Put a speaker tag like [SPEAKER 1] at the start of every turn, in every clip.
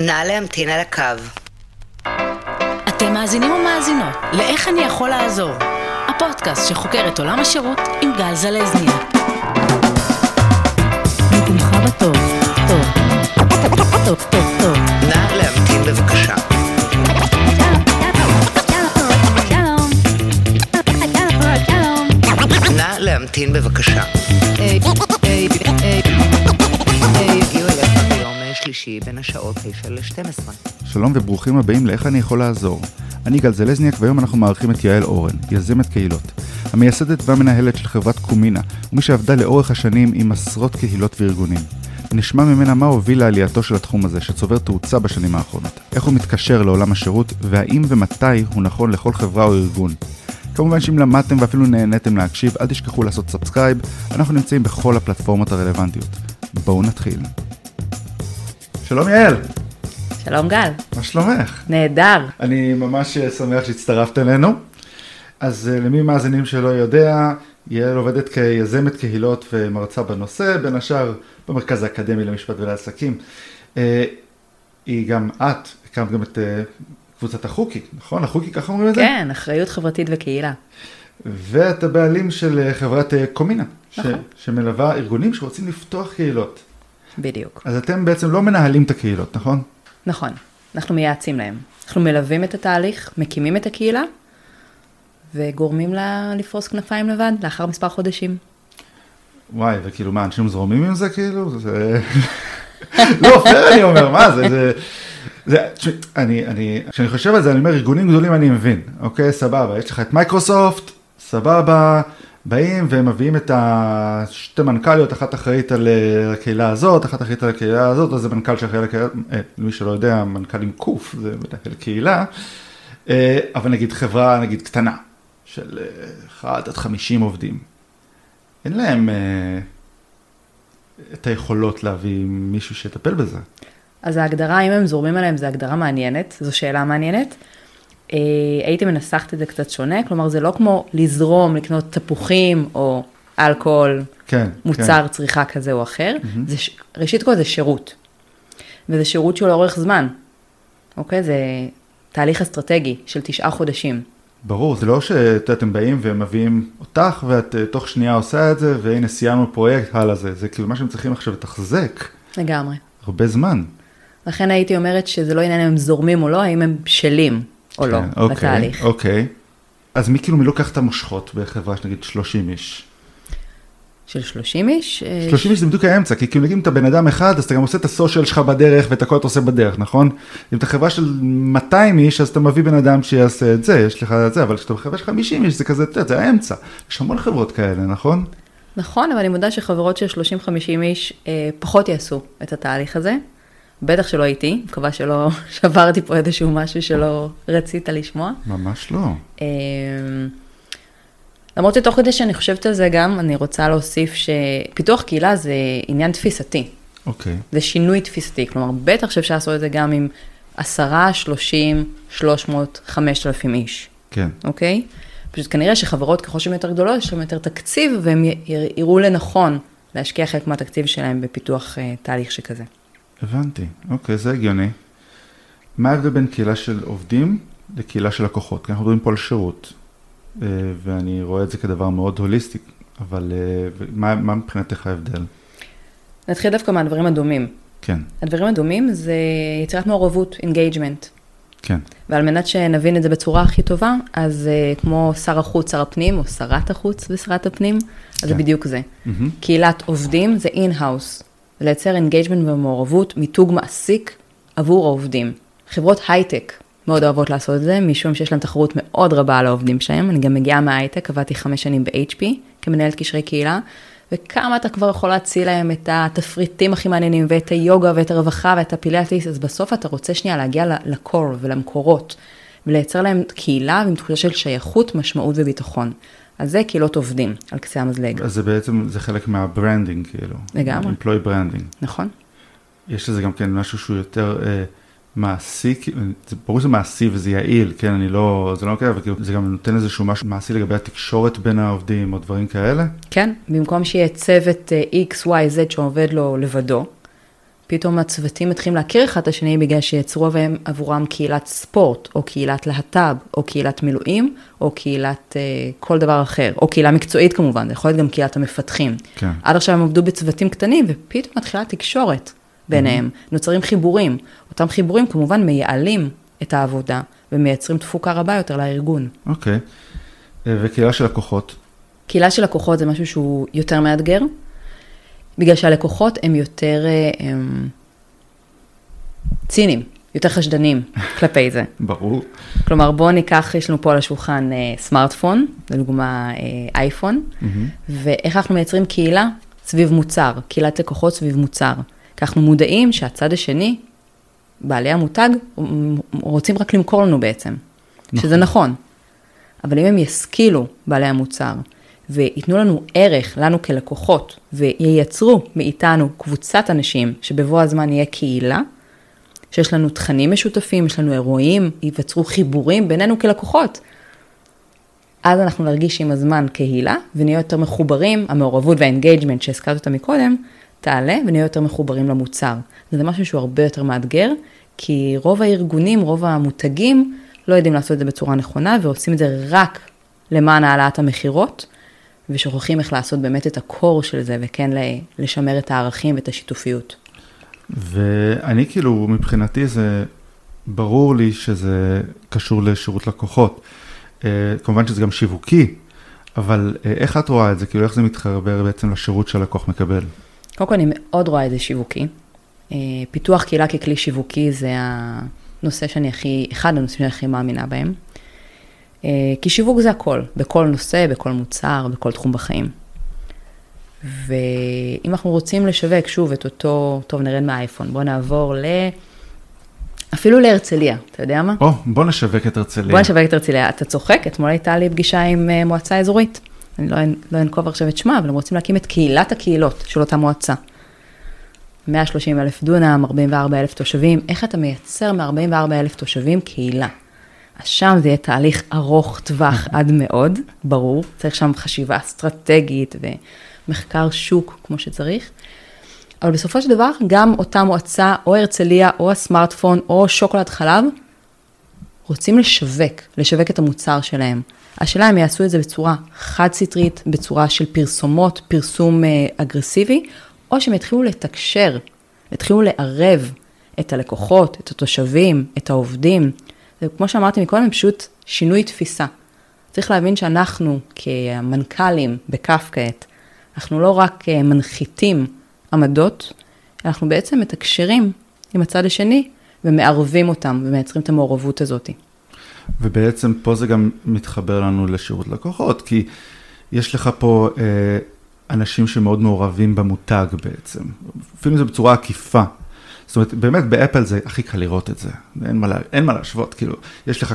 [SPEAKER 1] נא להמתין על הקו.
[SPEAKER 2] אתם מאזינים ומאזינות ל"איך אני יכול לעזור", הפודקאסט שחוקר את עולם השירות עם גל זלזניה. מקומך בטוב, טוב, טוב, טוב, טוב.
[SPEAKER 1] נא להמתין בבקשה. נא להמתין בבקשה. ביום שלישי בין השעות 9 ל-12.
[SPEAKER 3] שלום וברוכים הבאים לאיך אני יכול לעזור. אני גל זלזניאק והיום אנחנו מארחים את יעל אורן, יזמת קהילות. המייסדת והמנהלת של חברת קומינה, ומי שעבדה לאורך השנים עם עשרות קהילות וארגונים. נשמע ממנה מה הוביל לעלייתו של התחום הזה, שצובר תאוצה בשנים האחרונות. איך הוא מתקשר לעולם השירות, והאם ומתי הוא נכון לכל חברה או ארגון. כמובן שאם למדתם ואפילו נהניתם להקשיב, אל תשכחו לעשות subscribe, אנחנו נמצאים בכל הפלטפורמות הרלוונטיות. בואו נתחיל. שלום יעל,
[SPEAKER 2] שלום גל,
[SPEAKER 3] מה שלומך?
[SPEAKER 2] נהדר.
[SPEAKER 3] אני ממש שמח שהצטרפת אלינו. אז אה, למי מאזינים שלא יודע, יעל עובדת כיזמת קהילות ומרצה בנושא, בין השאר במרכז האקדמי למשפט ולעסקים. אה, היא גם את, הקמת גם את אה, קבוצת החוקי, נכון? החוקי, ככה אומרים את זה?
[SPEAKER 2] כן, אחריות חברתית וקהילה.
[SPEAKER 3] ואת הבעלים של חברת קומינה, ש-
[SPEAKER 2] נכון.
[SPEAKER 3] שמלווה ארגונים שרוצים לפתוח קהילות.
[SPEAKER 2] בדיוק.
[SPEAKER 3] אז אתם בעצם לא מנהלים את הקהילות, נכון?
[SPEAKER 2] נכון, אנחנו מייעצים להם. אנחנו מלווים את התהליך, מקימים את הקהילה, וגורמים לה לפרוס כנפיים לבד לאחר מספר חודשים.
[SPEAKER 3] וואי, וכאילו מה, אנשים זורמים עם זה כאילו? זה... לא, פייר אני אומר, מה זה, זה... זה, אני, אני, כשאני חושב על זה, אני אומר, ארגונים גדולים אני מבין, אוקיי, סבבה, יש לך את מייקרוסופט, סבבה, באים ומביאים את השתי מנכ"ליות, אחת אחראית על אה, הקהילה הזאת, אחת אחראית על הקהילה הזאת, אז זה מנכ"ל שאחראי על הקהילה, אה, למי שלא יודע, מנכ"ל עם קוף, זה מנהל קהילה, אה, אבל נגיד חברה, נגיד קטנה, של אה, 1 עד 50 עובדים, אין להם אה, את היכולות להביא מישהו שיטפל בזה.
[SPEAKER 2] אז ההגדרה, אם הם זורמים עליהם, זו הגדרה מעניינת, זו שאלה מעניינת. אה, הייתי מנסחת את זה קצת שונה, כלומר זה לא כמו לזרום, לקנות תפוחים או אלכוהול,
[SPEAKER 3] כן,
[SPEAKER 2] מוצר צריכה כזה או אחר. זה, ש- ראשית כל זה שירות. וזה שירות שהוא לאורך זמן, אוקיי? זה תהליך אסטרטגי של תשעה חודשים.
[SPEAKER 3] ברור, זה לא שאתם באים ומביאים אותך ואת אה, תוך שנייה עושה את זה והנה סיימנו פרויקט, הלאה זה, זה כאילו מה שהם צריכים עכשיו לתחזק
[SPEAKER 2] לגמרי.
[SPEAKER 3] הרבה זמן.
[SPEAKER 2] לכן הייתי אומרת שזה לא עניין אם הם זורמים או לא, האם הם בשלים או לא
[SPEAKER 3] כן, אוקיי,
[SPEAKER 2] לתהליך.
[SPEAKER 3] אוקיי. אז מי כאילו מי לוקח את המושכות בחברה של נגיד 30 איש?
[SPEAKER 2] של 30 איש? אה,
[SPEAKER 3] 30 איש זה בדיוק האמצע, כי כאילו נגיד אם אתה בן אדם אחד, אז אתה גם עושה את הסושיאל שלך בדרך ואת הכל אתה עושה בדרך, נכון? אם אתה חברה של 200 איש, אז אתה מביא בן אדם שיעשה את זה, יש לך את זה, אבל כשאתה בחברה של 50 איש, זה כזה, אתה יודע, זה האמצע. יש המון חברות כאלה, נכון?
[SPEAKER 2] נכון, אבל אני מודה שחברות של 30-50 איש אה, פחות יעשו את התהליך הזה. בטח שלא הייתי, מקווה שלא שברתי פה איזשהו משהו שלא רצית לשמוע.
[SPEAKER 3] ממש לא.
[SPEAKER 2] אה, למרות שתוך כדי שאני חושבת על זה גם, אני רוצה להוסיף שפיתוח קהילה זה עניין תפיסתי.
[SPEAKER 3] אוקיי.
[SPEAKER 2] זה שינוי תפיסתי, כלומר, בטח שאפשר לעשות את זה גם עם 10, 30, 300, 5,000 איש,
[SPEAKER 3] כן.
[SPEAKER 2] אוקיי? פשוט כנראה שחברות ככל שהן יותר גדולות, יש להן יותר תקציב, והם י- יראו לנכון להשקיע חלק מהתקציב שלהם בפיתוח אה, תהליך שכזה.
[SPEAKER 3] הבנתי, אוקיי, זה הגיוני. מה ההבדל בין קהילה של עובדים לקהילה של לקוחות? כי אנחנו מדברים פה על שירות, אה, ואני רואה את זה כדבר מאוד הוליסטי, אבל אה, מה, מה מבחינתך ההבדל?
[SPEAKER 2] נתחיל דווקא מהדברים הדומים.
[SPEAKER 3] כן,
[SPEAKER 2] הדברים הדומים זה יצירת מעורבות, engagement.
[SPEAKER 3] כן,
[SPEAKER 2] ועל מנת שנבין את זה בצורה הכי טובה, אז אה, כמו שר החוץ, שר הפנים, או שרת החוץ ושרת הפנים, אז זה
[SPEAKER 3] כן.
[SPEAKER 2] בדיוק זה.
[SPEAKER 3] מהמם.
[SPEAKER 2] קהילת עובדים זה in-house, לייצר engagement ומעורבות, מיתוג מעסיק עבור העובדים. חברות הייטק מאוד אוהבות לעשות את זה, משום שיש להם תחרות מאוד רבה על העובדים שלהם. אני גם מגיעה מההייטק, עבדתי חמש שנים ב-HP כמנהלת קשרי קהילה, וכמה אתה כבר יכול להציע להם את התפריטים הכי מעניינים, ואת היוגה, ואת הרווחה, ואת הפילאטיס, אז בסוף אתה רוצה שנייה להגיע ל core ולמקורות, ולייצר להם קהילה עם תחושה של שייכות, משמעות וביטחון. אז זה קהילות עובדים, על קצה המזלג,
[SPEAKER 3] אז זה בעצם, זה חלק מה branding כאילו.
[SPEAKER 2] לגמרי.
[SPEAKER 3] employee branding.
[SPEAKER 2] נכון?
[SPEAKER 3] יש לזה גם כן משהו שהוא יותר אה, מעשי, זה ברור שזה מעשי וזה יעיל, כן, אני לא, זה לא כאלה, אבל כאילו, זה גם נותן איזשהו משהו מעשי לגבי התקשורת בין העובדים או דברים כאלה.
[SPEAKER 2] כן, במקום שיהיה צוות אה, X, Y, Z שעובד לו לבדו, פתאום הצוותים מתחילים להכיר אחד את השני בגלל שיצרו עבורם, עבורם קהילת ספורט, או קהילת להט"ב, או קהילת מילואים, או קהילת אה, כל דבר אחר, או קהילה מקצועית כמובן, זה יכול להיות גם קהילת המפתחים.
[SPEAKER 3] כן.
[SPEAKER 2] עד עכשיו הם עבדו בצוותים קטנים, ופתאום מתחילה תקשורת ביניהם, mm-hmm. נוצרים חיבורים. אותם חיבורים כמובן מייעלים את העבודה, ומייצרים תפוקה רבה יותר לארגון.
[SPEAKER 3] אוקיי. אה, וקהילה של לקוחות?
[SPEAKER 2] קהילה של לקוחות זה משהו שהוא יותר מאתגר, בגלל שהלקוחות הם יותר אה, הם, ציניים, יותר חשדנים כלפי זה.
[SPEAKER 3] ברור.
[SPEAKER 2] כלומר, בואו ניקח, יש לנו פה על השולחן אה, סמארטפון, לדוגמה אה, אייפון,
[SPEAKER 3] Mm-hmm.
[SPEAKER 2] ואיך אנחנו מייצרים קהילה סביב מוצר, קהילת לקוחות סביב מוצר. כי אנחנו מודעים שהצד השני, בעלי המותג, רוצים רק למכור לנו בעצם, שזה נכון. אבל אם הם ישכילו, בעלי המוצר, וייתנו לנו ערך, לנו כלקוחות, וייצרו מאיתנו קבוצת אנשים, שבבוא הזמן יהיה קהילה, שיש לנו תכנים משותפים, יש לנו אירועים, ייווצרו חיבורים בינינו כלקוחות. אז אנחנו נרגיש עם הזמן קהילה, ונהיה יותר מחוברים, המעורבות והאינגייג'מנט שהזכרת אותה מקודם, תעלה ונהיה יותר מחוברים למוצר. זה משהו שהוא הרבה יותר מאתגר, כי רוב הארגונים, רוב המותגים, לא יודעים לעשות את זה בצורה נכונה, ועושים את זה רק למען העלאת המכירות, ושוכחים איך לעשות באמת את הקור של זה, וכן לשמר את הערכים ואת השיתופיות.
[SPEAKER 3] ואני כאילו, מבחינתי זה ברור לי שזה קשור לשירות לקוחות. אה, כמובן שזה גם שיווקי, אבל אה, איך את רואה את זה? כאילו, איך זה מתחבר בעצם לשירות שהלקוח מקבל?
[SPEAKER 2] קודם כל, אני מאוד רואה את זה שיווקי. אה, פיתוח קהילה ככלי שיווקי זה הנושא שאני הכי, אחד הנושאים שאני הכי מאמינה בהם. כי שיווק זה הכל, בכל נושא, בכל מוצר, בכל תחום בחיים. ואם אנחנו רוצים לשווק, שוב, את אותו, טוב, נרד מהאייפון, בואו נעבור ל... אפילו להרצליה, אתה יודע מה?
[SPEAKER 3] או, בוא נשווק את הרצליה.
[SPEAKER 2] בוא נשווק את הרצליה. אתה צוחק, אתמול הייתה לי פגישה עם אה, מועצה אזורית. אני לא, לא אנקוב עכשיו את שמה, אבל הם רוצים להקים את קהילת הקהילות של אותה מועצה. 130 אלף דונם, 44 אלף תושבים, איך אתה מייצר מ-44 אלף תושבים קהילה? אז שם זה יהיה תהליך ארוך טווח עד מאוד, ברור, צריך שם חשיבה אסטרטגית ומחקר שוק כמו שצריך. אבל בסופו של דבר, גם אותה מועצה, או הרצליה, או הסמארטפון, או שוקולד חלב, רוצים לשווק, לשווק את המוצר שלהם. השאלה אם יעשו את זה בצורה חד-סטרית, בצורה של פרסומות, פרסום אה, אגרסיבי, או שהם יתחילו לתקשר, יתחילו לערב את הלקוחות, את התושבים, את העובדים. וכמו שאמרתי מקודם, פשוט שינוי תפיסה. צריך להבין שאנחנו כמנכ"לים בכף כעת, אנחנו לא רק אה, מנחיתים עמדות, אנחנו בעצם מתקשרים עם הצד השני ומערבים אותם ומייצרים את המעורבות הזאת.
[SPEAKER 3] ובעצם פה זה גם מתחבר לנו לשירות לקוחות, כי יש לך פה אה, אנשים שמאוד מעורבים במותג בעצם, אפילו אם זה בצורה עקיפה. זאת אומרת, באמת באפל זה הכי קל לראות את זה, אין מה, לה, אין מה להשוות, כאילו, יש לך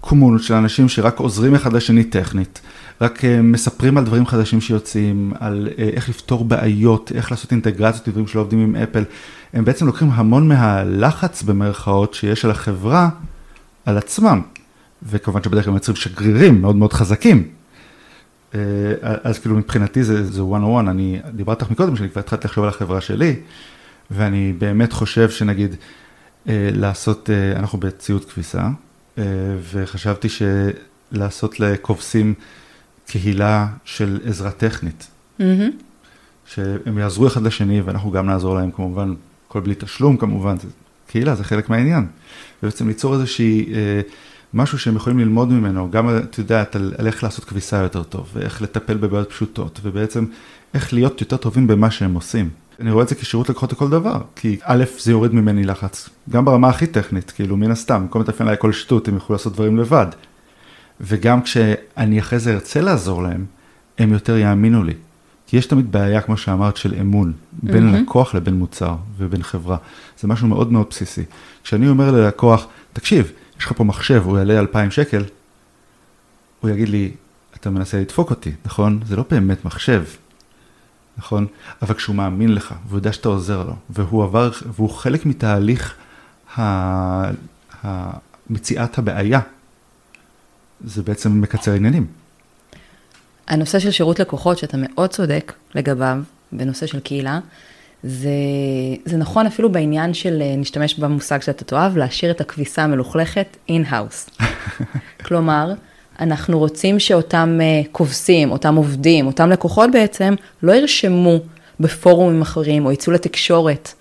[SPEAKER 3] קומונות של אנשים שרק עוזרים אחד לשני טכנית, רק אה, מספרים על דברים חדשים שיוצאים, על אה, איך לפתור בעיות, איך לעשות אינטגרציות, דברים שלא עובדים עם אפל. הם בעצם לוקחים המון מהלחץ במרכאות שיש על החברה, על עצמם. וכמובן שבדרך כלל מייצרים שגרירים מאוד מאוד חזקים. אה, אז כאילו מבחינתי זה, one on one, אני דיברתי לך מקודם שאני כבר התחלתי לחשוב על החברה שלי, ואני באמת חושב שנגיד לעשות, אנחנו בציוד כביסה, וחשבתי שלעשות לכובסים קהילה של עזרה טכנית. Mm-hmm. שהם יעזרו אחד לשני ואנחנו גם נעזור להם כמובן, הכל בלי תשלום כמובן, זה, קהילה זה חלק מהעניין. ובעצם ליצור איזושהי, אה, משהו שהם יכולים ללמוד ממנו, גם את יודעת על, על איך לעשות כביסה יותר טוב, ואיך לטפל בבעיות פשוטות, ובעצם איך להיות יותר טובים במה שהם עושים. אני רואה את זה כשירות לקוחות לכל דבר, כי א', זה יוריד ממני לחץ, גם ברמה הכי טכנית, כאילו מן הסתם, במקום לטפל עליי כל שטות, הם יוכלו לעשות דברים לבד. וגם כשאני אחרי זה ארצה לעזור להם, הם יותר יאמינו לי. כי יש תמיד בעיה, כמו שאמרת, של אמון, בין mm-hmm. לקוח לבין מוצר ובין חברה. זה משהו מאוד מאוד בסיסי. כשאני אומר ללקוח, תקשיב, יש לך פה מחשב, הוא יעלה 2,000 שקל, הוא יגיד לי, אתה מנסה לדפוק אותי, נכון? זה לא באמת מחשב, נכון? אבל כשהוא מאמין לך, והוא יודע שאתה עוזר לו, והוא עבר, והוא חלק מתהליך מציאת הבעיה, זה בעצם מקצר עניינים.
[SPEAKER 2] הנושא של שירות לקוחות, שאתה מאוד צודק לגביו, בנושא של קהילה, זה, זה נכון אפילו בעניין של, אה, נשתמש במושג שאתה תאהב, להשאיר את הכביסה המלוכלכת in-house. כלומר, אנחנו רוצים שאותם אה, כובסים, אותם עובדים, אותם לקוחות בעצם, לא ירשמו בפורומים אחרים או יצאו לתקשורת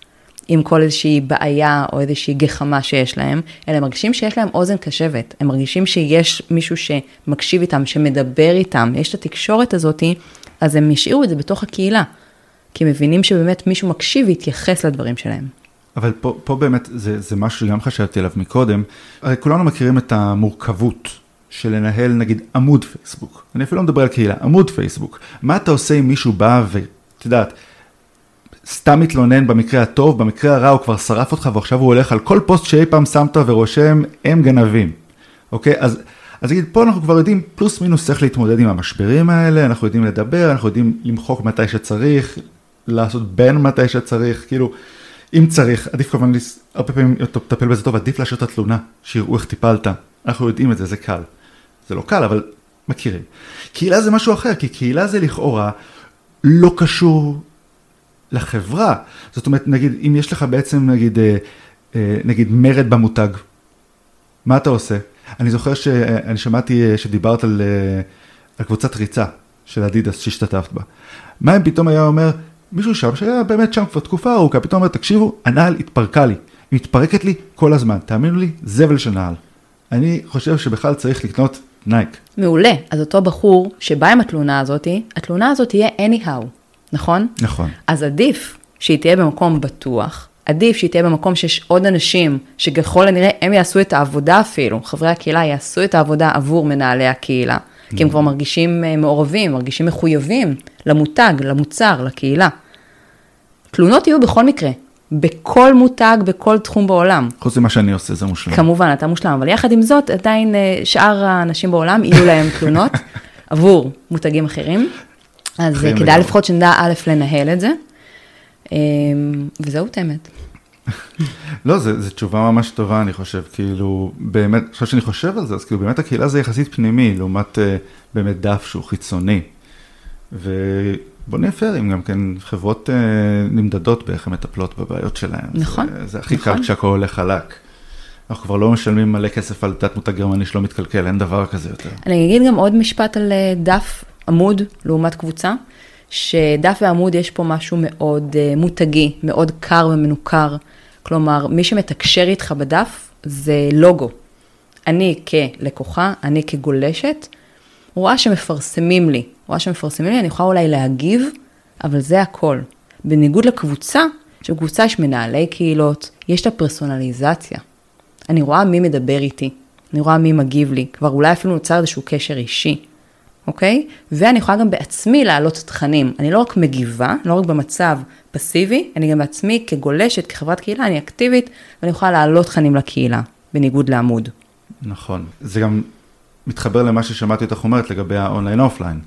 [SPEAKER 2] עם כל איזושהי בעיה או איזושהי גחמה שיש להם, אלא הם מרגישים שיש להם אוזן קשבת, הם מרגישים שיש מישהו שמקשיב איתם, שמדבר איתם, יש את התקשורת הזאתי, אז הם ישאירו את זה בתוך הקהילה, כי הם מבינים שבאמת מישהו מקשיב ויתייחס לדברים שלהם.
[SPEAKER 3] אבל פה, פה באמת זה, זה משהו שגם חשבתי עליו מקודם, הרי כולנו מכירים את המורכבות של לנהל נגיד עמוד פייסבוק, אני אפילו לא מדבר על קהילה, עמוד פייסבוק, מה אתה עושה אם מישהו בא ואת יודעת, סתם מתלונן במקרה הטוב, במקרה הרע הוא כבר שרף אותך ועכשיו הוא הולך על כל פוסט שאי פעם שמת ורושם הם גנבים, אוקיי? אז, אז נגיד פה אנחנו כבר יודעים פלוס מינוס איך להתמודד עם המשברים האלה, אנחנו יודעים לדבר, אנחנו יודעים למחוק מתי שצריך, לעשות בין מתי שצריך, כאילו, אם צריך, עדיף כמובן, הרבה פעמים אתה מטפל בזה טוב, עדיף להשאיר את התלונה, שיראו איך טיפלת, אנחנו יודעים את זה, זה קל. זה לא קל, אבל מכירים. קהילה זה משהו אחר, כי קהילה זה לכאורה לא קשור לחברה. זאת אומרת, נגיד, אם יש לך בעצם, נגיד, אה, אה, נגיד מרד במותג, מה אתה עושה? אני זוכר שאני שמעתי אה, שדיברת על, על קבוצת ריצה של אדידס שהשתתפת בה. מה אם פתאום היה אומר, מישהו שם שהיה באמת שם כבר תקופה ארוכה, פתאום אומר, תקשיבו, הנעל התפרקה לי, היא מתפרקת לי כל הזמן, תאמינו לי, זבל של נעל. אני חושב שבכלל צריך לקנות נייק.
[SPEAKER 2] מעולה, אז אותו בחור שבא עם התלונה הזאתי, התלונה הזאת תהיה anyhow. נכון?
[SPEAKER 3] נכון.
[SPEAKER 2] אז עדיף שהיא תהיה במקום בטוח, עדיף שהיא תהיה במקום שיש עוד אנשים, שככל הנראה הם יעשו את העבודה אפילו, חברי הקהילה יעשו את העבודה עבור מנהלי הקהילה, כי הם כבר מרגישים אה, מעורבים, מרגישים מחויבים למותג, למוצר, לקהילה. תלונות יהיו בכל מקרה, בכל מותג, בכל תחום בעולם.
[SPEAKER 3] חוץ ממה שאני עושה, זה מושלם.
[SPEAKER 2] כמובן, אתה מושלם, אבל יחד עם זאת, עדיין אה, שאר האנשים בעולם יהיו להם תלונות עבור מותגים אחרים. אז כדאי לגמרי. לפחות שנדע א', לנהל את זה, אמ, וזהו את האמת.
[SPEAKER 3] לא, זו תשובה ממש טובה, אני חושב, כאילו, באמת, עכשיו שאני חושב על זה, אז כאילו, באמת הקהילה זה יחסית פנימי, לעומת uh, באמת דף שהוא חיצוני. ובוא נהיה פיירים, גם כן, חברות uh, נמדדות באיך הן מטפלות בבעיות שלהן.
[SPEAKER 2] נכון.
[SPEAKER 3] זה, זה הכי
[SPEAKER 2] נכון.
[SPEAKER 3] קל כשהכול הולך חלק. אנחנו כבר לא משלמים מלא כסף על תת מותג גרמני שלא מתקלקל, אין דבר כזה יותר.
[SPEAKER 2] אני אגיד גם עוד משפט על אה, דף עמוד לעומת קבוצה, שדף ועמוד יש פה משהו מאוד uh, מותגי, מאוד קר ומנוכר. כלומר, מי שמתקשר איתך בדף זה לוגו. אני כלקוחה, אני כגולשת, רואה שמפרסמים לי, רואה שמפרסמים לי, אני יכולה אולי להגיב, אבל זה הכל. בניגוד לקבוצה, שבקבוצה יש מנהלי קהילות, יש את הפרסונליזציה. אני רואה מי מדבר איתי, אני רואה מי מגיב לי, כבר אולי אפילו נוצר איזשהו קשר אישי. אוקיי? ואני יכולה גם בעצמי להעלות תכנים. אני לא רק מגיבה, לא רק במצב פסיבי, אני גם בעצמי כגולשת, כחברת קהילה, אני אקטיבית, ואני יכולה להעלות תכנים לקהילה, בניגוד לעמוד.
[SPEAKER 3] נכון. זה גם מתחבר למה ששמעתי אותך אומרת לגבי ה online offline.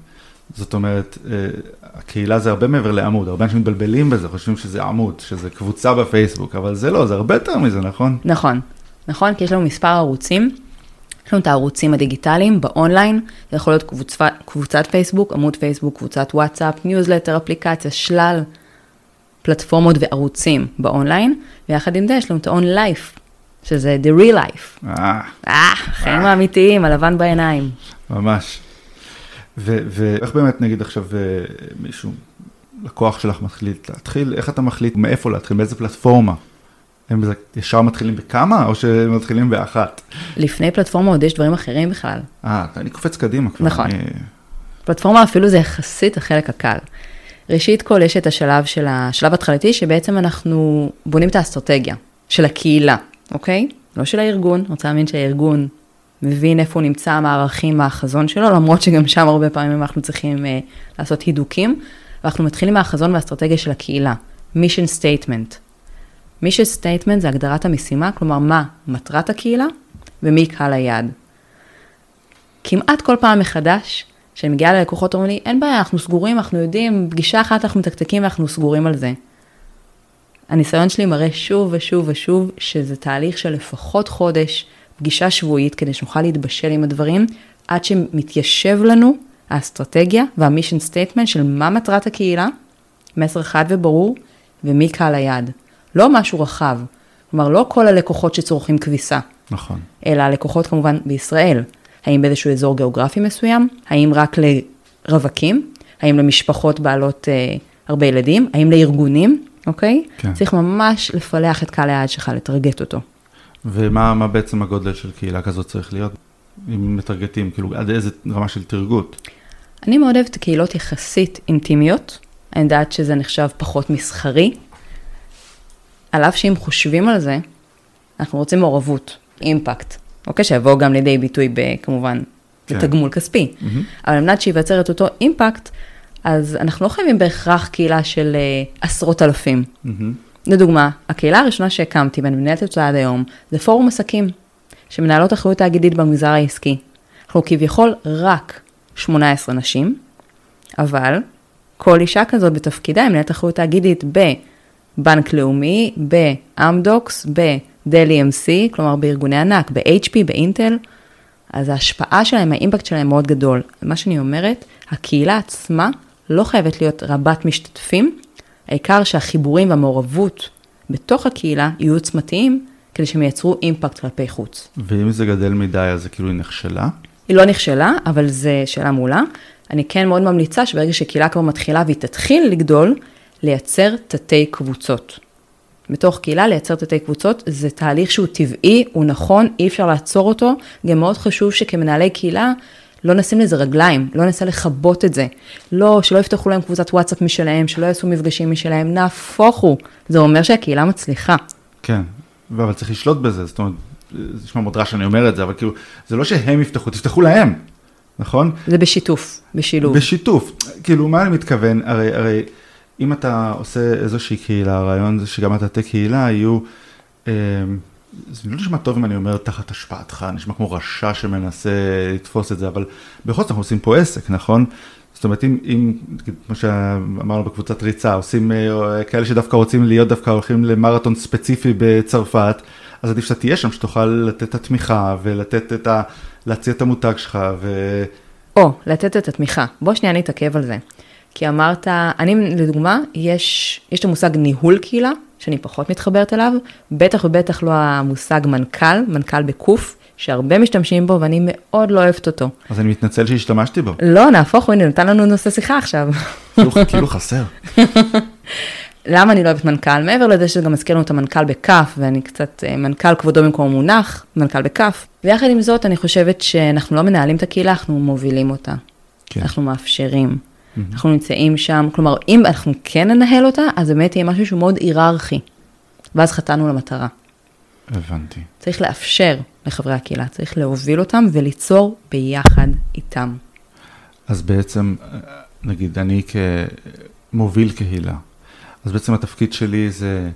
[SPEAKER 3] זאת אומרת, אה, הקהילה זה הרבה מעבר לעמוד, הרבה אנשים מתבלבלים בזה, חושבים שזה עמוד, שזה קבוצה בפייסבוק, אבל זה לא, זה הרבה יותר מזה, נכון?
[SPEAKER 2] נכון, נכון, כי יש לנו מספר ערוצים. יש לנו את הערוצים הדיגיטליים באונליין, זה יכול להיות קבוצה, קבוצת פייסבוק, עמוד פייסבוק, קבוצת וואטסאפ, ניוזלטר, אפליקציה, שלל פלטפורמות וערוצים באונליין, ויחד עם זה יש לנו את ה-on life, שזה the real life.
[SPEAKER 3] אה.
[SPEAKER 2] אה, חיים האמיתיים, הלבן בעיניים.
[SPEAKER 3] ממש. ואיך באמת נגיד עכשיו אה, מישהו, לקוח שלך מחליט להתחיל, איך אתה מחליט מאיפה להתחיל, באיזה פלטפורמה? הם ישר מתחילים בכמה, או שהם מתחילים באחת?
[SPEAKER 2] לפני פלטפורמה עוד יש דברים אחרים בכלל.
[SPEAKER 3] אה, אני קופץ קדימה כבר.
[SPEAKER 2] נכון. אני... פלטפורמה אפילו זה יחסית החלק הקל. ראשית כל יש את השלב של השלב התחלתי, שבעצם אנחנו בונים את האסטרטגיה של הקהילה, אוקיי? לא של הארגון, אני רוצה להאמין שהארגון מבין איפה הוא נמצא, מה הערכים, מה החזון שלו, למרות שגם שם הרבה פעמים אנחנו צריכים uh, לעשות הידוקים, ואנחנו מתחילים מהחזון והאסטרטגיה של הקהילה, mission statement. mission statement זה הגדרת המשימה, כלומר מה מטרת הקהילה ומי קהל היעד. כמעט כל פעם מחדש, כשאני מגיעה ללקוחות אומרים לי, אין בעיה, אנחנו סגורים, אנחנו יודעים, פגישה אחת אנחנו מתקתקים ואנחנו סגורים על זה. הניסיון שלי מראה שוב ושוב ושוב שזה תהליך של לפחות חודש, פגישה שבועית, כדי שנוכל להתבשל עם הדברים, עד שמתיישב לנו האסטרטגיה וה mission statement של מה מטרת הקהילה, מסר חד וברור, ומי קהל היעד. לא משהו רחב. כלומר, לא כל הלקוחות שצורכים כביסה,
[SPEAKER 3] נכון.
[SPEAKER 2] אלא הלקוחות כמובן בישראל. האם באיזשהו אזור גיאוגרפי מסוים? האם רק לרווקים? האם למשפחות בעלות אה, הרבה ילדים? האם לארגונים? אוקיי?
[SPEAKER 3] כן.
[SPEAKER 2] צריך ממש לפלח את קהל היעד שלך, לטרגט אותו.
[SPEAKER 3] ומה מה בעצם הגודל של קהילה כזאת צריך להיות? אם מטרגטים, כאילו עד איזה רמה של תרגות?
[SPEAKER 2] אני מאוד אוהבת קהילות יחסית אינטימיות. אני יודעת שזה נחשב פחות מסחרי. על אף שאם חושבים על זה, אנחנו רוצים מעורבות, אימפקט, אוקיי? שיבוא גם לידי ביטוי ב- כמובן
[SPEAKER 3] כן.
[SPEAKER 2] בתגמול כספי.
[SPEAKER 3] מהמם.
[SPEAKER 2] אבל על מנת שייווצר את אותו אימפקט, אז אנחנו לא חייבים בהכרח קהילה של אה, עשרות אלפים.
[SPEAKER 3] מהמם.
[SPEAKER 2] לדוגמה, הקהילה הראשונה שהקמתי ואני מנהלת אותה עד היום, זה פורום עסקים, שמנהלות אחריות תאגידית במגזר העסקי. אנחנו כביכול רק 18 נשים, אבל כל אישה כזאת בתפקידה היא מנהלת אחריות תאגידית בבנק לאומי, באמדוקס, בדלי אמסי, כלומר בארגוני ענק, ב-HP, באינטל, אז ההשפעה שלהם, האימפקט שלהם מאוד גדול. מה שאני אומרת, הקהילה עצמה לא חייבת להיות רבת משתתפים, העיקר שהחיבורים והמעורבות בתוך הקהילה יהיו עוצמתיים, כדי שהם ייצרו אימפקט כלפי חוץ.
[SPEAKER 3] ואם זה גדל מדי, אז זה כאילו היא נכשלה?
[SPEAKER 2] היא לא נכשלה, אבל זו שאלה מעולה. אני כן מאוד ממליצה שברגע שקהילה כבר מתחילה והיא תתחיל לגדול, לייצר תתי קבוצות. בתוך קהילה לייצר תתי קבוצות זה תהליך שהוא טבעי, הוא נכון, אי אפשר לעצור אותו. גם מאוד חשוב שכמנהלי קהילה לא נשים לזה רגליים, לא ננסה לכבות את זה. לא, שלא יפתחו להם קבוצת וואטסאפ משלהם, שלא יעשו מפגשים משלהם, נהפוך הוא. זה אומר שהקהילה מצליחה.
[SPEAKER 3] כן, אבל צריך לשלוט בזה, זאת אומרת, זה נשמע מאוד רע שאני אומר את זה, אבל כאילו, זה לא שהם יפתחו, תפתחו להם, נכון?
[SPEAKER 2] זה בשיתוף, בשילוב.
[SPEAKER 3] בשיתוף, כאילו, מה אני מתכוון? הרי, הרי, אם אתה עושה איזושהי קהילה, הרעיון זה שגם התתי קהילה יהיו, אה, זה לא נשמע טוב אם אני אומר תחת השפעתך, נשמע כמו רשע שמנסה לתפוס את זה, אבל בכל זאת אנחנו עושים פה עסק, נכון? זאת אומרת, אם, אם כמו שאמרנו בקבוצת ריצה, עושים אה, כאלה שדווקא רוצים להיות דווקא הולכים למרתון ספציפי בצרפת, אז עדיף שאתה תהיה שם, שתוכל לתת את התמיכה ולתת את ה... להציע את המותג שלך ו...
[SPEAKER 2] או, לתת את התמיכה. בוא שנייה נתעכב על זה. כי אמרת, אני לדוגמה, יש, יש את המושג ניהול קהילה, שאני פחות מתחברת אליו, בטח ובטח לא המושג מנכ"ל, מנכ"ל בקוף, שהרבה משתמשים בו ואני מאוד לא אוהבת אותו.
[SPEAKER 3] אז אני מתנצל שהשתמשתי בו,
[SPEAKER 2] לא, נהפוך הוא, הנה, נתן לנו נושא שיחה עכשיו.
[SPEAKER 3] כאילו, כאילו חסר.
[SPEAKER 2] למה אני לא אוהבת מנכ"ל? מעבר לזה שזה גם מזכיר לנו את המנכ"ל בכף, ואני קצת אה, מנכ"ל כבודו במקום מונח, מנכ"ל בכף. ויחד עם זאת, אני חושבת שאנחנו לא מנהלים את הקהילה, אנחנו מובילים אותה.
[SPEAKER 3] כן.
[SPEAKER 2] אנחנו מאפשרים. אנחנו נמצאים שם, כלומר, אם אנחנו כן ננהל אותה, אז באמת יהיה משהו שהוא מאוד היררכי. ואז חטאנו למטרה.
[SPEAKER 3] הבנתי.
[SPEAKER 2] צריך לאפשר לחברי הקהילה, צריך להוביל אותם וליצור ביחד איתם.
[SPEAKER 3] אז בעצם, נגיד, אני כמוביל קהילה, אז בעצם התפקיד שלי זה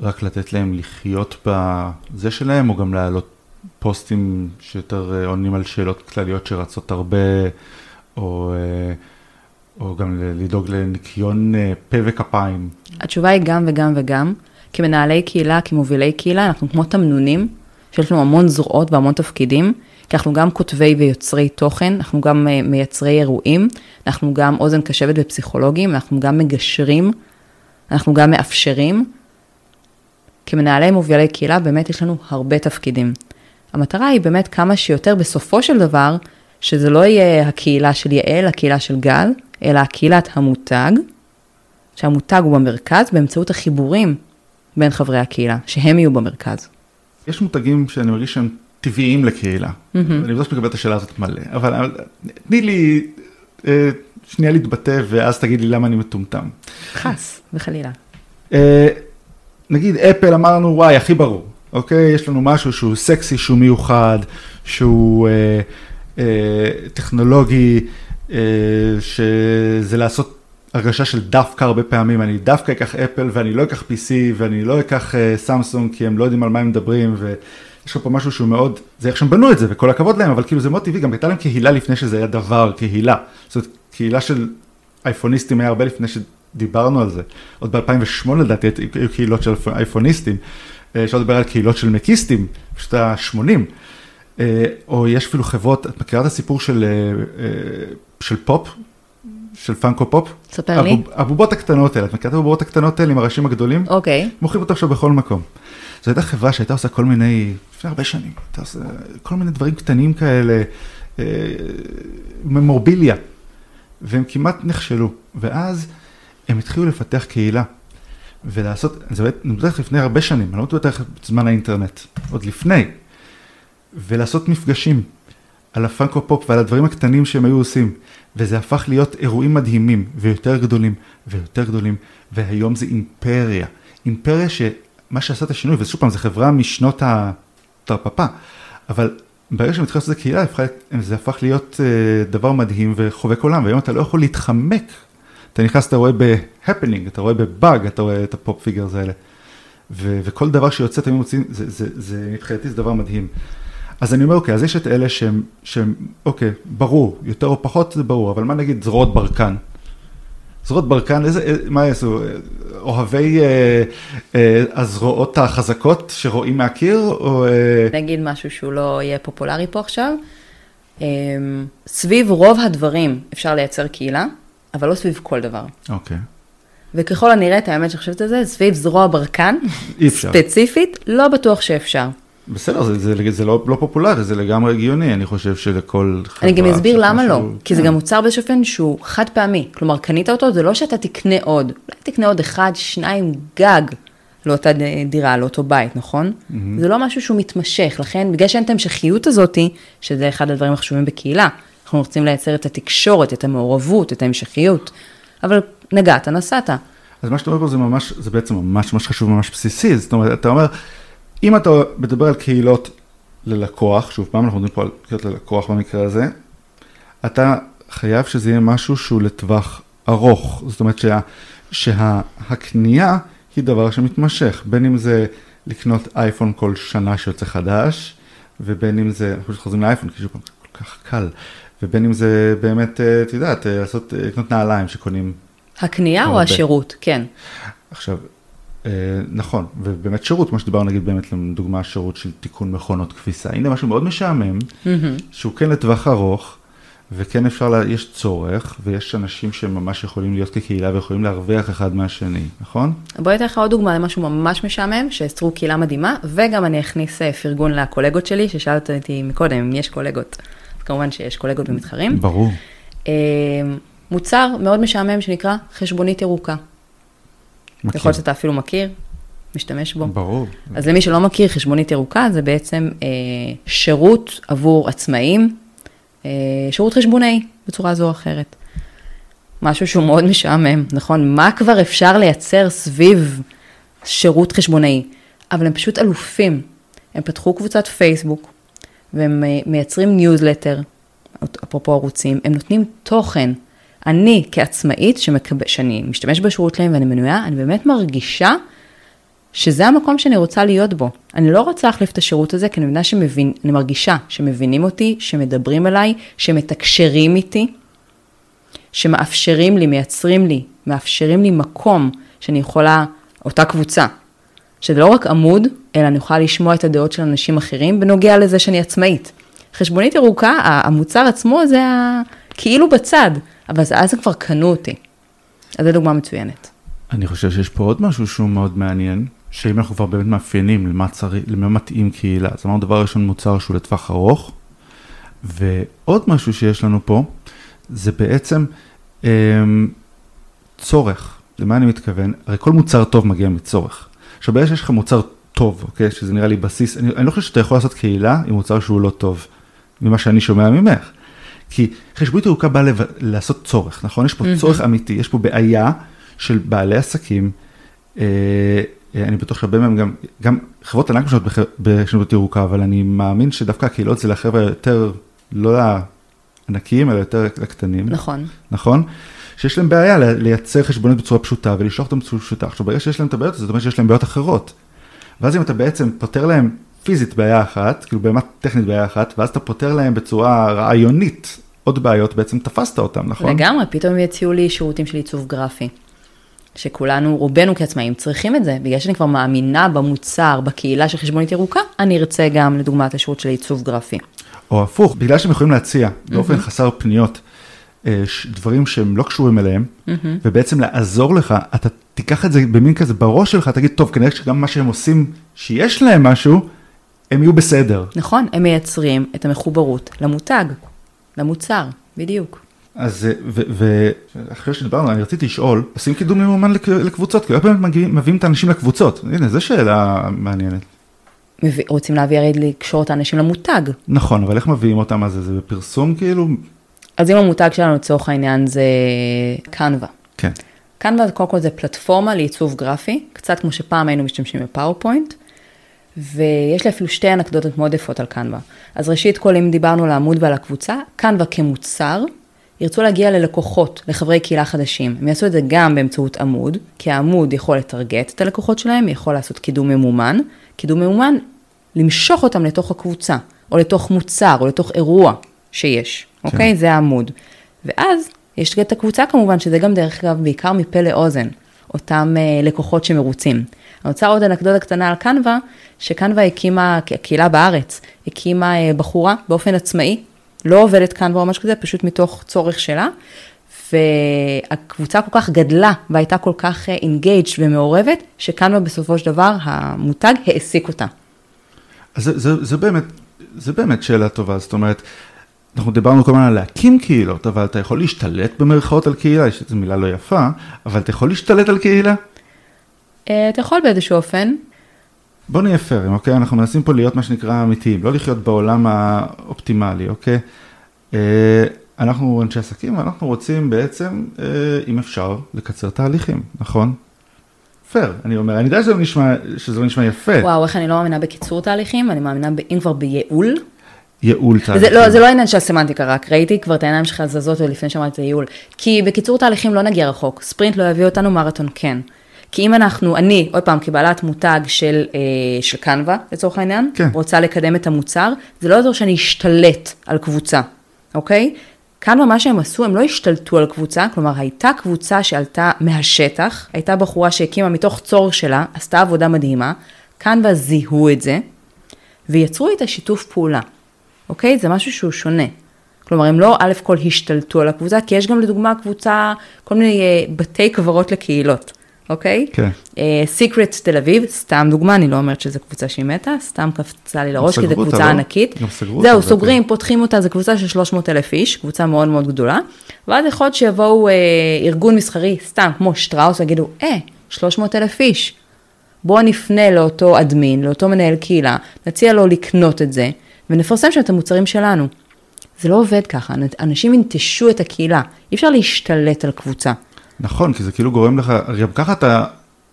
[SPEAKER 3] רק לתת להם לחיות בזה שלהם, או גם להעלות פוסטים שיותר עונים על שאלות כלליות שרצות הרבה, או, אה, או גם לדאוג לניקיון אה, פה וכפיים.
[SPEAKER 2] התשובה היא גם וגם וגם. כמנהלי קהילה, כמובילי קהילה, אנחנו כמו תמנונים, שיש לנו המון זרועות והמון תפקידים, כי אנחנו גם כותבי ויוצרי תוכן, אנחנו גם אה, מייצרי אירועים, אנחנו גם אוזן קשבת ופסיכולוגים, אנחנו גם מגשרים, אנחנו גם מאפשרים. כמנהלי מובילי קהילה, באמת יש לנו הרבה תפקידים. המטרה היא באמת כמה שיותר בסופו של דבר, שזה לא יהיה הקהילה של יעל, הקהילה של גל, אלא קהילת המותג, שהמותג הוא במרכז באמצעות החיבורים בין חברי הקהילה, שהם יהיו במרכז.
[SPEAKER 3] יש מותגים שאני מרגיש שהם טבעיים לקהילה. אני בטוח מקבל את השאלה הזאת מלא, אבל תני לי אה, שנייה להתבטא ואז תגיד לי למה אני מטומטם.
[SPEAKER 2] חס וחלילה.
[SPEAKER 3] אה, נגיד אפל אמרנו וואי הכי ברור, אוקיי? יש לנו משהו שהוא סקסי, שהוא מיוחד, שהוא אה, אה, טכנולוגי, שזה לעשות הרגשה של דווקא הרבה פעמים, אני דווקא אקח אפל ואני לא אקח PC ואני לא אקח אה, סמסונג כי הם לא יודעים על מה הם מדברים ויש לך פה משהו שהוא מאוד, זה איך שהם בנו את זה וכל הכבוד להם, אבל כאילו זה מאוד טבעי, גם הייתה להם קהילה לפני שזה היה דבר, קהילה. זאת אומרת, קהילה של אייפוניסטים היה הרבה לפני שדיברנו על זה. עוד ב-2008 לדעתי היו קהילות של אייפוניסטים, אה, אפשר לדבר על קהילות של מקיסטים, פשוט ה-80. או יש אפילו חברות, את מכירה את הסיפור של, אה, אה, של פופ? של פאנקו פופ.
[SPEAKER 2] ספר לי.
[SPEAKER 3] הבוב- הבובות הקטנות האלה, את מכירה את הבובות הקטנות האלה עם הראשים הגדולים?
[SPEAKER 2] אוקיי.
[SPEAKER 3] מוכרים אותו עכשיו בכל מקום. זו הייתה חברה שהייתה עושה כל מיני, לפני הרבה שנים, הייתה עושה כל מיני דברים קטנים כאלה, אה, ממורביליה, והם כמעט נכשלו. ואז הם התחילו לפתח קהילה, ולעשות, זה מדבר לפני הרבה שנים, אני לא איתך בזמן האינטרנט, עוד לפני, ולעשות מפגשים על הפאנקו פופ ועל הדברים הקטנים שהם היו עושים, וזה הפך להיות אירועים מדהימים, ויותר גדולים, ויותר גדולים, והיום זה אימפריה. אימפריה שמה שעשה את השינוי, ושוב פעם, זו חברה משנות התרפ"פ, אבל ברגע שהם התחילו לעשות את זה קהילה, זה הפך להיות אה, דבר מדהים וחובק עולם, והיום אתה לא יכול להתחמק. אתה נכנס, אתה רואה בהפנינג, אתה רואה בבאג, אתה רואה את הפופ פיגרס האלה. ו- וכל דבר שיוצא, תמיד מוצאים, זה, זה, זה, מבחינתי זה דבר מדהים. אז אני אומר, אוקיי, אז יש את אלה שהם, שהם, אוקיי, ברור, יותר או פחות זה ברור, אבל מה נגיד זרועות ברקן? זרועות ברקן, איזה, אה, מה יעשו? אה, אוהבי אה, אה, הזרועות החזקות שרואים מהקיר, או... אה,
[SPEAKER 2] נגיד משהו שהוא לא יהיה פופולרי פה עכשיו. אמ, סביב רוב הדברים אפשר לייצר קהילה, אבל לא סביב כל דבר.
[SPEAKER 3] אוקיי,
[SPEAKER 2] וככל הנראה, את האמת שאני חושבת על זה, סביב זרוע ברקן. ספציפית, לא בטוח שאפשר.
[SPEAKER 3] בסדר, זה, זה, זה לא, לא פופולרי, זה לגמרי הגיוני, אני חושב שלכל חברה...
[SPEAKER 2] אני גם אסביר למה לא,
[SPEAKER 3] משהו-
[SPEAKER 2] כי זה
[SPEAKER 3] כן.
[SPEAKER 2] גם מוצר אופן שהוא חד פעמי. כלומר, קנית אותו, זה לא שאתה תקנה עוד. אולי תקנה עוד אחד, שניים, גג, לאותה דירה, לאותו בית, נכון? זה לא משהו שהוא מתמשך, לכן, בגלל שאין את ההמשכיות הזאתי, שזה אחד הדברים החשובים בקהילה, אנחנו רוצים לייצר את התקשורת, את המעורבות, את ההמשכיות. אבל נגעת, נסעת.
[SPEAKER 3] אז מה שאתה אומר פה זה ממש, זה בעצם ממש ממש חשוב, ממש בסיסי, זאת אומרת, אתה אומר, אם אתה מדבר על קהילות ללקוח, שוב פעם, אנחנו מדברים פה על קהילות ללקוח במקרה הזה, אתה חייב שזה יהיה משהו שהוא לטווח ארוך, זאת אומרת שה, שהקנייה היא דבר שמתמשך, בין אם זה לקנות אייפון כל שנה שיוצא חדש, ובין אם זה, אנחנו חוזרים לאייפון, כי שוב פעם, זה כל כך קל, ובין אם זה באמת, אה, את יודעת, אה, לעשות, אה, לקנות נעליים שקונים
[SPEAKER 2] הקנייה או
[SPEAKER 3] הרבה.
[SPEAKER 2] השירות? כן.
[SPEAKER 3] עכשיו, נכון, ובאמת שירות, כמו שדיברנו נגיד באמת, לדוגמה שירות של תיקון מכונות כביסה, הנה משהו מאוד משעמם, שהוא כן לטווח ארוך, וכן אפשר, לה, יש צורך, ויש אנשים שממש יכולים להיות כקהילה ויכולים להרוויח אחד מהשני, נכון?
[SPEAKER 2] בואי אתן לך עוד דוגמה למשהו ממש משעמם, שיצרו קהילה מדהימה, וגם אני אכניס אה, פרגון לקולגות שלי, ששאלת אותי מקודם אם יש קולגות. אז כמובן שיש קולגות ומתחרים.
[SPEAKER 3] ברור.
[SPEAKER 2] אה, מוצר מאוד משעמם שנקרא חשבונית ירוקה.
[SPEAKER 3] מכיר.
[SPEAKER 2] יכול להיות שאתה אפילו מכיר, משתמש בו.
[SPEAKER 3] ברור.
[SPEAKER 2] אז למי שלא מכיר, חשבונית ירוקה זה בעצם אה, שירות עבור עצמאים, אה, שירות חשבונאי בצורה זו או אחרת. משהו שהוא מאוד משעמם, נכון? מה כבר אפשר לייצר סביב שירות חשבונאי? אבל הם פשוט אלופים. הם פתחו קבוצת פייסבוק, והם אה, מייצרים ניוזלטר, אפרופו ערוצים, הם נותנים תוכן. אני כעצמאית, שמקב... שאני משתמש בשירות שלהם ואני מנויה, אני באמת מרגישה שזה המקום שאני רוצה להיות בו. אני לא רוצה להחליף את השירות הזה, כי אני מבינה שמבין, אני מרגישה שמבינים אותי, שמדברים אליי, שמתקשרים איתי, שמאפשרים לי, מייצרים לי, מאפשרים לי מקום שאני יכולה, אותה קבוצה, שזה לא רק עמוד, אלא אני יכולה לשמוע את הדעות של אנשים אחרים בנוגע לזה שאני עצמאית. חשבונית ירוקה, המוצר עצמו זה. כאילו בצד, אבל אז- אז כבר קנו אותי. אז זו דוגמה מצוינת.
[SPEAKER 3] אני חושב שיש פה עוד משהו שהוא מאוד מעניין, שאם אנחנו כבר באמת מאפיינים למה, צריך, למה מתאים קהילה, אז אמרנו דבר ראשון מוצר שהוא לטווח ארוך, ועוד משהו שיש לנו פה, זה בעצם אמ, צורך. למה אני מתכוון? הרי כל מוצר טוב מגיע מצורך. עכשיו ברגע שיש לך מוצר טוב, אוקיי, שזה נראה לי בסיס, אני, אני לא חושב שאתה יכול לעשות קהילה עם מוצר שהוא לא טוב, ממה שאני שומע ממך. כי חשבונית ירוקה באה לב... לעשות צורך, נכון? יש פה mm-hmm. צורך אמיתי, יש פה בעיה של בעלי עסקים. אה, אה, אני בטוח שהרבה מהם גם, גם חברות ענק משנות בח- בחשבונית ירוקה, אבל אני מאמין שדווקא הקהילות זה לחבר'ה יותר, לא לענקיים, אלא יותר לקטנים.
[SPEAKER 2] נכון.
[SPEAKER 3] נכון? שיש להם בעיה לייצר חשבונית בצורה פשוטה ולשלוח אותם בצורה פשוטה. עכשיו ברגע שיש להם את הבעיות, זאת אומרת שיש להם בעיות אחרות. ואז אם אתה בעצם פותר להם פיזית בעיה אחת, כאילו באמת טכנית בעיה אחת, ואז אתה פותר להם בצורה רעיונית עוד בעיות, בעצם תפסת אותם, נכון?
[SPEAKER 2] לגמרי, פתאום יציעו לי שירותים של עיצוב גרפי. שכולנו, רובנו כעצמאים צריכים את זה, בגלל שאני כבר מאמינה במוצר, בקהילה של חשבונית ירוקה, אני ארצה גם לדוגמת השירות של עיצוב גרפי.
[SPEAKER 3] או הפוך, בגלל שהם יכולים להציע באופן חסר פניות אה, דברים שהם לא קשורים אליהם, ובעצם לעזור לך, אתה תיקח את זה במין כזה בראש שלך, תגיד, טוב, כנראה שגם מה שהם עושים, שיש להם משהו, הם יהיו בסדר.
[SPEAKER 2] נכון, הם מייצרים את המחוברות למותג, למוצר, בדיוק.
[SPEAKER 3] אז, ואחרי שדיברנו, אני רציתי לשאול, עושים קידום ממומן לק- לקבוצות, כי הרבה פעמים מביאים את האנשים לקבוצות, הנה, זו שאלה מעניינת.
[SPEAKER 2] מביא- רוצים להביא הרי לקשור את האנשים למותג.
[SPEAKER 3] נכון, אבל איך מביאים אותם, אז זה בפרסום כאילו?
[SPEAKER 2] אז אם המותג שלנו לצורך העניין זה Canva.
[SPEAKER 3] כן.
[SPEAKER 2] Canva קודם כל זה פלטפורמה לעיצוב גרפי, קצת כמו שפעם היינו משתמשים ב PowerPoint, ויש לי אפילו שתי אנקדוטות מאוד יפות על Canva. אז ראשית כל, אם דיברנו על העמוד ועל הקבוצה, Canva כמוצר, ירצו להגיע ללקוחות, לחברי קהילה חדשים. הם יעשו את זה גם באמצעות עמוד, כי העמוד יכול לטרגט את הלקוחות שלהם, יכול לעשות קידום ממומן. קידום ממומן, למשוך אותם לתוך הקבוצה, או לתוך מוצר, או לתוך אירוע שיש,
[SPEAKER 3] כן.
[SPEAKER 2] אוקיי? זה העמוד. ואז יש את הקבוצה כמובן, שזה גם דרך אגב בעיקר מפה לאוזן, אותם אה, לקוחות שמרוצים. אני רוצה עוד אנקדוטה קטנה על קנווה, שקנווה הקימה, הקהילה בארץ, הקימה אה, בחורה באופן עצמאי, לא עובדת קנווה או משהו כזה, פשוט מתוך צורך שלה, והקבוצה כל כך גדלה והייתה כל כך אינגייג' ומעורבת, שקנווה בסופו של דבר, המותג העסיק אותה.
[SPEAKER 3] אז זה, זה, זה באמת, זה באמת שאלה טובה, זאת אומרת, אנחנו דיברנו כל הזמן על להקים קהילות, אבל אתה יכול להשתלט במרכאות על קהילה, יש איזו מילה לא יפה, אבל אתה יכול להשתלט על קהילה?
[SPEAKER 2] אה, אתה יכול באיזשהו אופן,
[SPEAKER 3] בוא נהיה פיירים, אוקיי? אנחנו מנסים פה להיות מה שנקרא אמיתיים, לא לחיות בעולם האופטימלי, אוקיי? אה, אנחנו אנשי עסקים, ואנחנו רוצים בעצם, אה, אם אפשר, לקצר תהליכים, נכון? פייר, אני אומר, אני יודע שזה לא נשמע, שזה לא נשמע יפה,
[SPEAKER 2] וואו, איך אני לא מאמינה בקיצור תהליכים, אני מאמינה, אם כבר בייעול.
[SPEAKER 3] ייעול תהליכים.
[SPEAKER 2] לא, זה לא עניין של הסמנטיקה רק, ראיתי כבר את העיניים שלך זזות לפני שאמרתי את הייעול. כי בקיצור תהליכים לא נגיע רחוק, ספרינט לא יביא אותנו, מרתון כן. כי אם אנחנו, אני, עוד פעם, כבעלת מותג של, אה, של קנווה, לצורך העניין,
[SPEAKER 3] כן.
[SPEAKER 2] רוצה לקדם את המוצר, זה לא יעזור שאני אשתלט על קבוצה, אוקיי? קנווה, מה שהם עשו, הם לא השתלטו על קבוצה, כלומר, הייתה קבוצה שעלתה מהשטח, הייתה בחורה שהקימה מתוך צורך שלה, עשתה עבודה מדהימה, קנווה זיהו את זה, ויצרו איתה שיתוף פעולה, אוקיי? זה משהו שהוא שונה. כלומר, הם לא א' כל השתלטו על הקבוצה, כי יש גם לדוגמה קבוצה, כל מיני אה, בתי קברות לקהילות, אוקיי?
[SPEAKER 3] כן.
[SPEAKER 2] סיקרט תל אביב, סתם דוגמה, אני לא אומרת שזו קבוצה שהיא מתה, סתם קפצה לי לראש, כי זו
[SPEAKER 3] סגרו אותה,
[SPEAKER 2] קבוצה
[SPEAKER 3] לא?
[SPEAKER 2] ענקית.
[SPEAKER 3] גם סגרו אותה,
[SPEAKER 2] זהו,
[SPEAKER 3] זה
[SPEAKER 2] סוגרים, פותחים אותה, זו קבוצה של 300 אלף איש, קבוצה מאוד מאוד גדולה, ואז יכול להיות שיבואו אה, ארגון מסחרי, סתם, כמו שטראוס, ויגידו, אה, 300 אלף איש. בואו נפנה לאותו אדמין, לאותו מנהל קהילה, נציע לו לקנות את זה, ונפרסם שם את המוצרים שלנו. זה לא עובד ככה, אנשים ינטשו את הקהילה, אי אפשר להשתלט על קבוצה.
[SPEAKER 3] נכון, כי זה כאילו גורם לך, הרי גם ככה אתה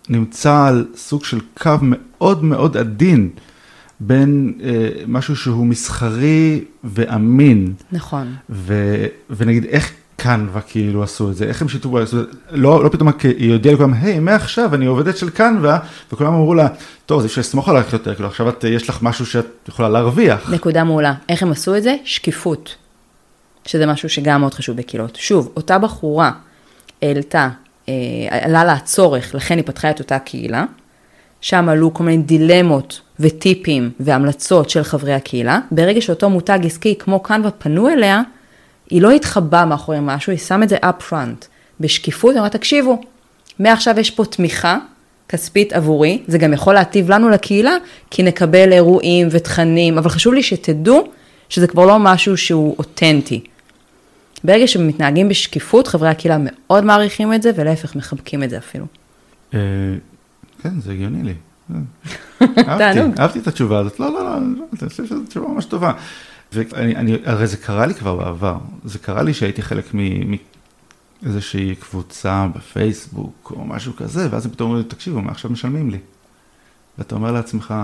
[SPEAKER 3] נמצא על סוג של קו מאוד מאוד עדין בין אה, משהו שהוא מסחרי ואמין,
[SPEAKER 2] נכון.
[SPEAKER 3] ו, ונגיד איך קנווה כאילו עשו את זה, איך הם שיתפו, זה, לא, לא פתאום היא הודיעה לכולם, היי, מעכשיו אני עובדת של קנווה, וכולם אמרו לה, טוב, אז אפשר לסמוך עלייך יותר, כאילו עכשיו את, יש לך משהו שאת יכולה להרוויח.
[SPEAKER 2] נקודה מעולה. איך הם עשו את זה? שקיפות. שזה משהו שגם מאוד חשוב בקהילות. שוב, אותה בחורה העלתה, אה, עלה לה הצורך, לכן היא פתחה את אותה קהילה. שם עלו כל מיני דילמות וטיפים והמלצות של חברי הקהילה. ברגע שאותו מותג עסקי כמו קנווה פנו אליה, היא לא התחבאה מאחורי משהו, היא שם את זה up front. בשקיפות, היא אמרה, תקשיבו, מעכשיו יש פה תמיכה כספית עבורי, זה גם יכול להטיב לנו לקהילה, כי נקבל אירועים ותכנים, אבל חשוב לי שתדעו שזה כבר לא משהו שהוא אותנטי. ברגע שמתנהגים בשקיפות, חברי הקהילה מאוד מעריכים את זה, ולהפך, מחבקים את זה אפילו.
[SPEAKER 3] אה, כן, זה הגיוני לי. אהבתי. אהבתי את התשובה הזאת, לא, לא, לא, אני חושב שזו תשובה ממש טובה. ואני, אני, הרי זה קרה לי כבר בעבר, זה קרה לי שהייתי חלק מאיזושהי קבוצה בפייסבוק או משהו כזה, ואז הם פתאום אומרים לי, תקשיבו, מה עכשיו משלמים לי? ואתה אומר לעצמך,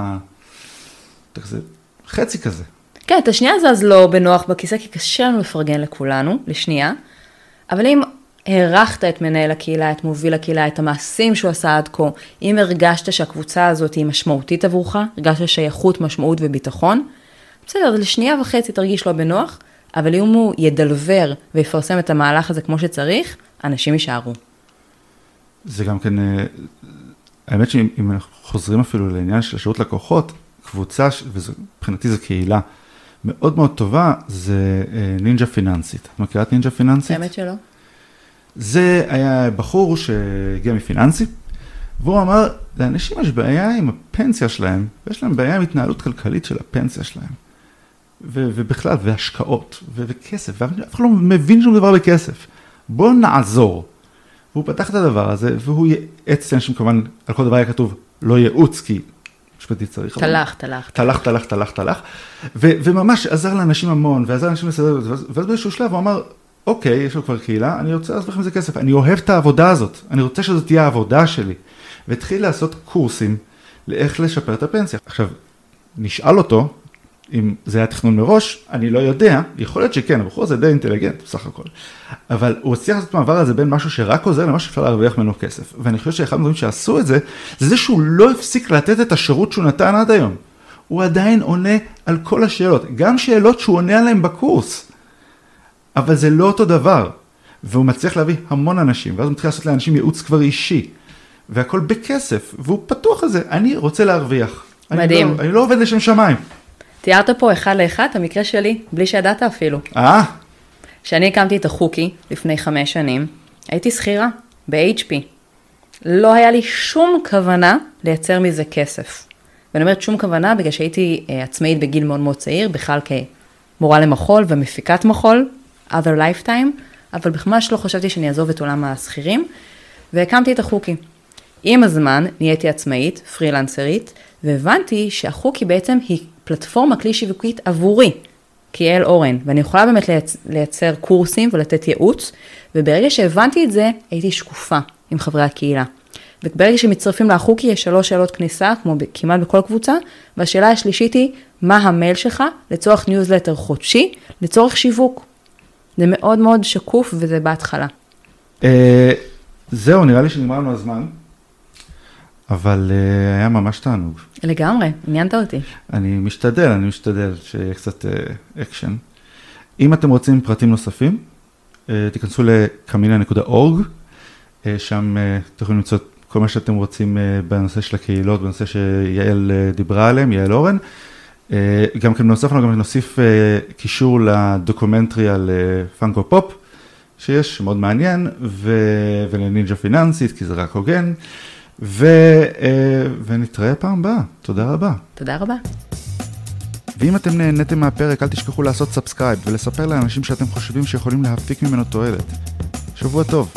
[SPEAKER 3] "אתה כזה, חצי כזה.
[SPEAKER 2] כן, את השנייה זז לא בנוח בכיסא, כי קשה לנו לפרגן לכולנו, לשנייה. אבל אם הערכת את מנהל הקהילה, את מוביל הקהילה, את המעשים שהוא עשה עד כה, אם הרגשת שהקבוצה הזאת היא משמעותית עבורך, הרגשת שייכות, משמעות וביטחון, בסדר, לשנייה וחצי תרגיש לא בנוח, אבל אם הוא ידלבר ויפרסם את המהלך הזה כמו שצריך, אנשים יישארו.
[SPEAKER 3] זה גם כן, אה, האמת שאם אם אנחנו חוזרים אפילו לעניין של שירות לקוחות, קבוצה, ומבחינתי זה קהילה, מאוד מאוד טובה, זה אה, נינג'ה פיננסית. את מכירה את נינג'ה פיננסית?
[SPEAKER 2] האמת שלא.
[SPEAKER 3] זה היה בחור שהגיע מפיננסי, והוא אמר, לאנשים יש בעיה עם הפנסיה שלהם, ויש להם בעיה עם התנהלות כלכלית של הפנסיה שלהם. ו- ובכלל, והשקעות, ו- וכסף, ואף אחד לא מבין שום דבר בכסף. בואו נעזור. והוא פתח את הדבר הזה, והוא ייעץ לאנשים, כמובן, על כל דבר היה כתוב, לא ייעוץ, כי משפטי צריך.
[SPEAKER 2] תלך, תלך.
[SPEAKER 3] תלך, תלך, תלך, תלך, ו- וממש עזר לאנשים המון, ועזר לאנשים לסדר, ואז ואז באיזשהו שלב הוא אמר, אוקיי, יש לו כבר קהילה, אני רוצה לעשות לכם איזה כסף, אני אוהב את העבודה הזאת, אני רוצה שזאת תהיה העבודה שלי. והתחיל לעשות קורסים לאיך לשפר את הפנסיה. עכשיו, נשאל אותו, אם זה היה תכנון מראש, אני לא יודע, יכול להיות שכן, הבחור הזה די אינטליגנט בסך הכל, אבל הוא הצליח לעשות את המעבר הזה בין משהו שרק עוזר למשהו שאפשר להרוויח ממנו כסף. ואני חושב שאחד הדברים שעשו את זה, זה זה שהוא לא הפסיק לתת את השירות שהוא נתן עד היום. הוא עדיין עונה על כל השאלות, גם שאלות שהוא עונה עליהן בקורס. אבל זה לא אותו דבר. והוא מצליח להביא המון אנשים, ואז הוא מתחיל לעשות לאנשים ייעוץ כבר אישי. והכל בכסף, והוא פתוח על זה, אני רוצה להרוויח.
[SPEAKER 2] מדהים.
[SPEAKER 3] אני לא, אני לא עובד לשם שמיים.
[SPEAKER 2] תיארת פה אחד לאחד את המקרה שלי, בלי שידעת אפילו.
[SPEAKER 3] אה?
[SPEAKER 2] כשאני הקמתי את החוקי לפני חמש שנים, הייתי שכירה ב-HP. לא היה לי שום כוונה לייצר מזה כסף. ואני אומרת שום כוונה בגלל שהייתי אה, עצמאית בגיל מאוד מאוד צעיר, בכלל כמורה למחול ומפיקת מחול, other lifetime, אבל ממש לא חשבתי שאני אעזוב את עולם השכירים, והקמתי את החוקי. עם הזמן נהייתי עצמאית, פרילנסרית, והבנתי שהחוקי בעצם היא פלטפורמה כלי שיווקית עבורי, כיעל אורן, ואני יכולה באמת לייצ... לייצר קורסים ולתת ייעוץ, וברגע שהבנתי את זה, הייתי שקופה עם חברי הקהילה. וברגע שמצטרפים לחוקי יש שלוש שאלות כניסה, כמו ב- כמעט בכל קבוצה, והשאלה השלישית היא, מה המייל שלך לצורך ניוזלטר חודשי, לצורך שיווק. זה מאוד מאוד שקוף וזה בהתחלה.
[SPEAKER 3] אה, זהו, נראה לי שנגמר לנו הזמן, אבל אה, היה ממש תענוג.
[SPEAKER 2] לגמרי, עניינת אותי.
[SPEAKER 3] אני משתדל, אני משתדל שיהיה קצת אה, אקשן. אם אתם רוצים פרטים נוספים, אה, תיכנסו לקמינה.org, אה, שם אתם יכולים למצוא כל מה שאתם רוצים אה, בנושא של הקהילות, בנושא שיעל אה, דיברה עליהם, יעל אורן. אה, גם כן בנוסף לנו גם נוסיף אה, קישור ל documentary על אה, Funko Pop, שיש, מאוד מעניין, ו... ולנינג'ה פיננסית, כי זה רק הוגן, ו... אה, ונתראה פעם הבאה, תודה רבה.
[SPEAKER 2] תודה רבה.
[SPEAKER 3] ואם אתם נהניתם מהפרק, אל תשכחו לעשות subscribe ולספר לאנשים שאתם חושבים שיכולים להפיק ממנו תועלת. שבוע טוב.